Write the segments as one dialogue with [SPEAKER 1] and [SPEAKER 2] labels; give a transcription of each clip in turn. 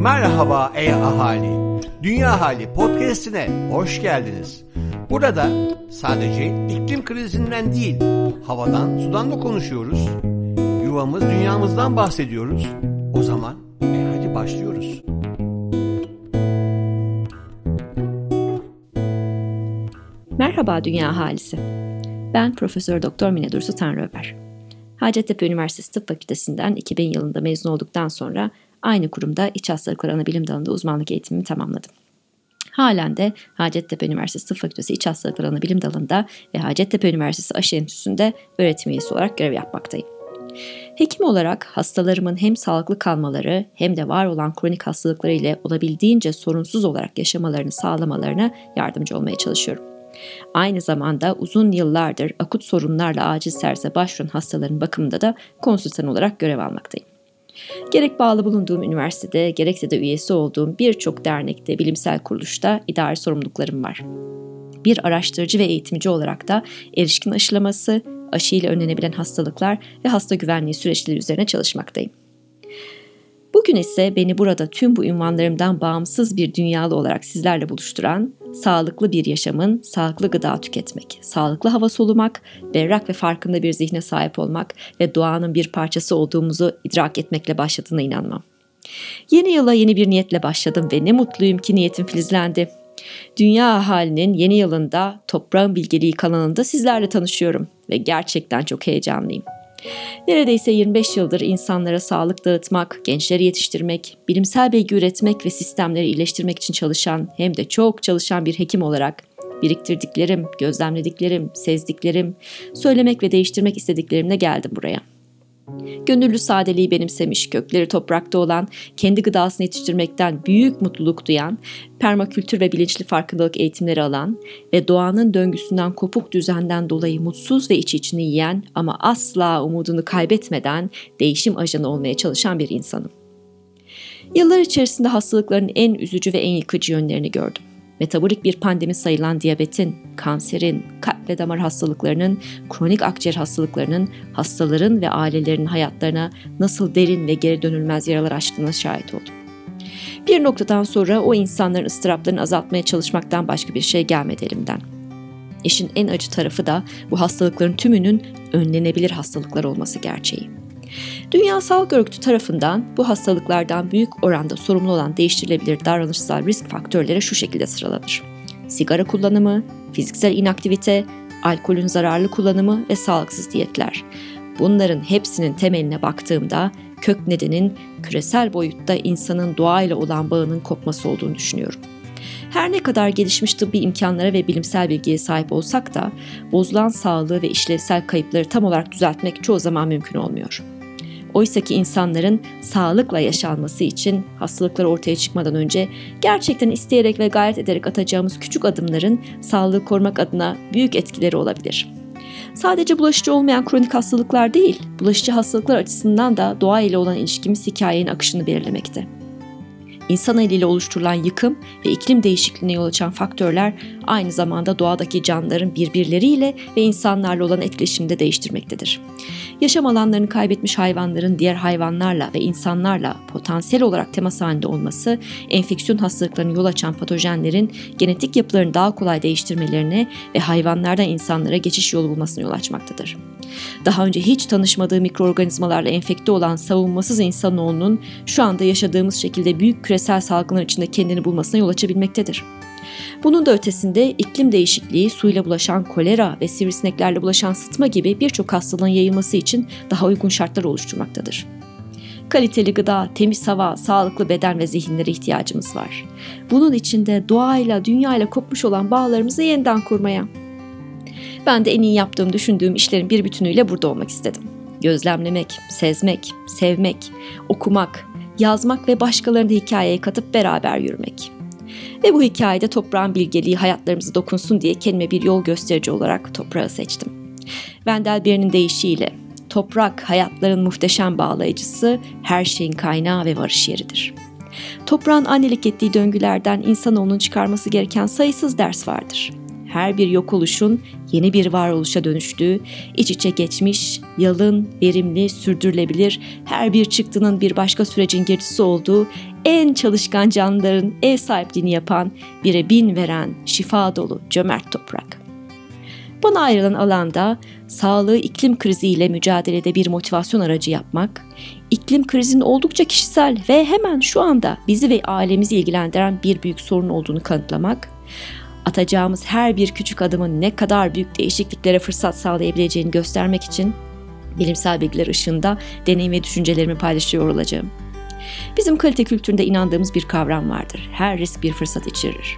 [SPEAKER 1] Merhaba ey ahali. Dünya Hali podcast'ine hoş geldiniz. Burada sadece iklim krizinden değil, havadan, sudan da konuşuyoruz. Yuvamız, dünyamızdan bahsediyoruz. O zaman e hadi başlıyoruz.
[SPEAKER 2] Merhaba Dünya Ahalisi. Ben Profesör Doktor Mine Dursu Tanrıöper. Hacettepe Üniversitesi Tıp Fakültesinden 2000 yılında mezun olduktan sonra aynı kurumda iç hastalıkları anabilim dalında uzmanlık eğitimimi tamamladım. Halen de Hacettepe Üniversitesi Tıp Fakültesi İç Hastalıkları Anabilim Dalı'nda ve Hacettepe Üniversitesi Aşı Enstitüsü'nde öğretim üyesi olarak görev yapmaktayım. Hekim olarak hastalarımın hem sağlıklı kalmaları hem de var olan kronik hastalıkları ile olabildiğince sorunsuz olarak yaşamalarını sağlamalarına yardımcı olmaya çalışıyorum. Aynı zamanda uzun yıllardır akut sorunlarla acil servise başvuran hastaların bakımında da konsültan olarak görev almaktayım. Gerek bağlı bulunduğum üniversitede gerekse de üyesi olduğum birçok dernekte, bilimsel kuruluşta idari sorumluluklarım var. Bir araştırıcı ve eğitimci olarak da erişkin aşılaması, aşıyla önlenebilen hastalıklar ve hasta güvenliği süreçleri üzerine çalışmaktayım. Bugün ise beni burada tüm bu ünvanlarımdan bağımsız bir dünyalı olarak sizlerle buluşturan sağlıklı bir yaşamın sağlıklı gıda tüketmek, sağlıklı hava solumak, berrak ve farkında bir zihne sahip olmak ve doğanın bir parçası olduğumuzu idrak etmekle başladığına inanmam. Yeni yıla yeni bir niyetle başladım ve ne mutluyum ki niyetim filizlendi. Dünya ahalinin yeni yılında toprağın bilgeliği kanalında sizlerle tanışıyorum ve gerçekten çok heyecanlıyım. Neredeyse 25 yıldır insanlara sağlık dağıtmak, gençleri yetiştirmek, bilimsel bilgi üretmek ve sistemleri iyileştirmek için çalışan hem de çok çalışan bir hekim olarak biriktirdiklerim, gözlemlediklerim, sezdiklerim, söylemek ve değiştirmek istediklerimle geldim buraya.'' Gönüllü sadeliği benimsemiş, kökleri toprakta olan, kendi gıdasını yetiştirmekten büyük mutluluk duyan, permakültür ve bilinçli farkındalık eğitimleri alan ve doğanın döngüsünden kopuk düzenden dolayı mutsuz ve iç içini yiyen ama asla umudunu kaybetmeden değişim ajanı olmaya çalışan bir insanım. Yıllar içerisinde hastalıkların en üzücü ve en yıkıcı yönlerini gördüm metabolik bir pandemi sayılan diyabetin, kanserin, kalp ve damar hastalıklarının, kronik akciğer hastalıklarının hastaların ve ailelerin hayatlarına nasıl derin ve geri dönülmez yaralar açtığına şahit oldum. Bir noktadan sonra o insanların ıstıraplarını azaltmaya çalışmaktan başka bir şey gelmedi elimden. İşin en acı tarafı da bu hastalıkların tümünün önlenebilir hastalıklar olması gerçeği. Dünya Sağlık Örgütü tarafından bu hastalıklardan büyük oranda sorumlu olan değiştirilebilir davranışsal risk faktörleri şu şekilde sıralanır. Sigara kullanımı, fiziksel inaktivite, alkolün zararlı kullanımı ve sağlıksız diyetler. Bunların hepsinin temeline baktığımda kök nedenin küresel boyutta insanın doğayla olan bağının kopması olduğunu düşünüyorum. Her ne kadar gelişmiş tıbbi imkanlara ve bilimsel bilgiye sahip olsak da bozulan sağlığı ve işlevsel kayıpları tam olarak düzeltmek çoğu zaman mümkün olmuyor. Oysa ki insanların sağlıkla yaşanması için hastalıklar ortaya çıkmadan önce gerçekten isteyerek ve gayret ederek atacağımız küçük adımların sağlığı korumak adına büyük etkileri olabilir. Sadece bulaşıcı olmayan kronik hastalıklar değil, bulaşıcı hastalıklar açısından da doğa ile olan ilişkimiz hikayenin akışını belirlemekte. İnsan eliyle oluşturulan yıkım ve iklim değişikliğine yol açan faktörler aynı zamanda doğadaki canlıların birbirleriyle ve insanlarla olan etkileşiminde değiştirmektedir. Yaşam alanlarını kaybetmiş hayvanların diğer hayvanlarla ve insanlarla potansiyel olarak temas halinde olması, enfeksiyon hastalıklarını yol açan patojenlerin genetik yapılarını daha kolay değiştirmelerine ve hayvanlardan insanlara geçiş yolu bulmasına yol açmaktadır. Daha önce hiç tanışmadığı mikroorganizmalarla enfekte olan savunmasız insanoğlunun şu anda yaşadığımız şekilde büyük küresel salgınlar içinde kendini bulmasına yol açabilmektedir. Bunun da ötesinde iklim değişikliği, suyla bulaşan kolera ve sivrisineklerle bulaşan sıtma gibi birçok hastalığın yayılması için daha uygun şartlar oluşturmaktadır. Kaliteli gıda, temiz hava, sağlıklı beden ve zihinlere ihtiyacımız var. Bunun için de doğayla, dünyayla kopmuş olan bağlarımızı yeniden kurmaya. Ben de en iyi yaptığım düşündüğüm işlerin bir bütünüyle burada olmak istedim. Gözlemlemek, sezmek, sevmek, okumak, yazmak ve başkalarını hikayeye katıp beraber yürümek. Ve bu hikayede toprağın bilgeliği hayatlarımızı dokunsun diye kendime bir yol gösterici olarak toprağı seçtim. Wendell Berry'nin deyişiyle toprak hayatların muhteşem bağlayıcısı, her şeyin kaynağı ve varış yeridir. Toprağın annelik ettiği döngülerden insanoğlunun çıkarması gereken sayısız ders vardır her bir yok oluşun yeni bir varoluşa dönüştüğü, iç içe geçmiş, yalın, verimli, sürdürülebilir, her bir çıktının bir başka sürecin gerisi olduğu en çalışkan canlıların ev sahipliğini yapan, bire bin veren, şifa dolu, cömert toprak. Bana ayrılan alanda sağlığı iklim kriziyle mücadelede bir motivasyon aracı yapmak, iklim krizinin oldukça kişisel ve hemen şu anda bizi ve ailemizi ilgilendiren bir büyük sorun olduğunu kanıtlamak, atacağımız her bir küçük adımın ne kadar büyük değişikliklere fırsat sağlayabileceğini göstermek için bilimsel bilgiler ışığında deneyim ve düşüncelerimi paylaşıyor olacağım. Bizim kalite kültüründe inandığımız bir kavram vardır. Her risk bir fırsat içerir.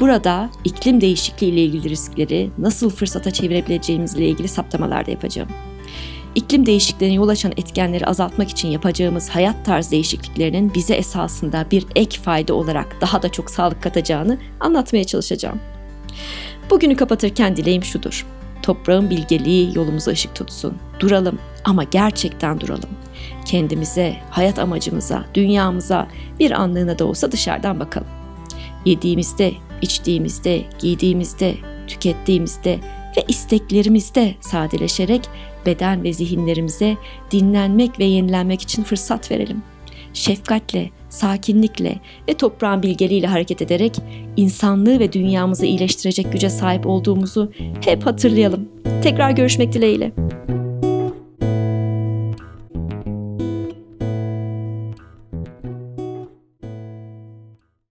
[SPEAKER 2] Burada iklim değişikliği ile ilgili riskleri nasıl fırsata çevirebileceğimizle ilgili saptamalar da yapacağım. İklim değişikliğine yol açan etkenleri azaltmak için yapacağımız hayat tarzı değişikliklerinin bize esasında bir ek fayda olarak daha da çok sağlık katacağını anlatmaya çalışacağım. Bugünü kapatırken dileğim şudur. Toprağın bilgeliği yolumuza ışık tutsun. Duralım ama gerçekten duralım. Kendimize, hayat amacımıza, dünyamıza bir anlığına da olsa dışarıdan bakalım. Yediğimizde, içtiğimizde, giydiğimizde, tükettiğimizde ve isteklerimizde sadeleşerek beden ve zihinlerimize dinlenmek ve yenilenmek için fırsat verelim. Şefkatle, sakinlikle ve toprağın bilgeliğiyle hareket ederek insanlığı ve dünyamızı iyileştirecek güce sahip olduğumuzu hep hatırlayalım. Tekrar görüşmek dileğiyle.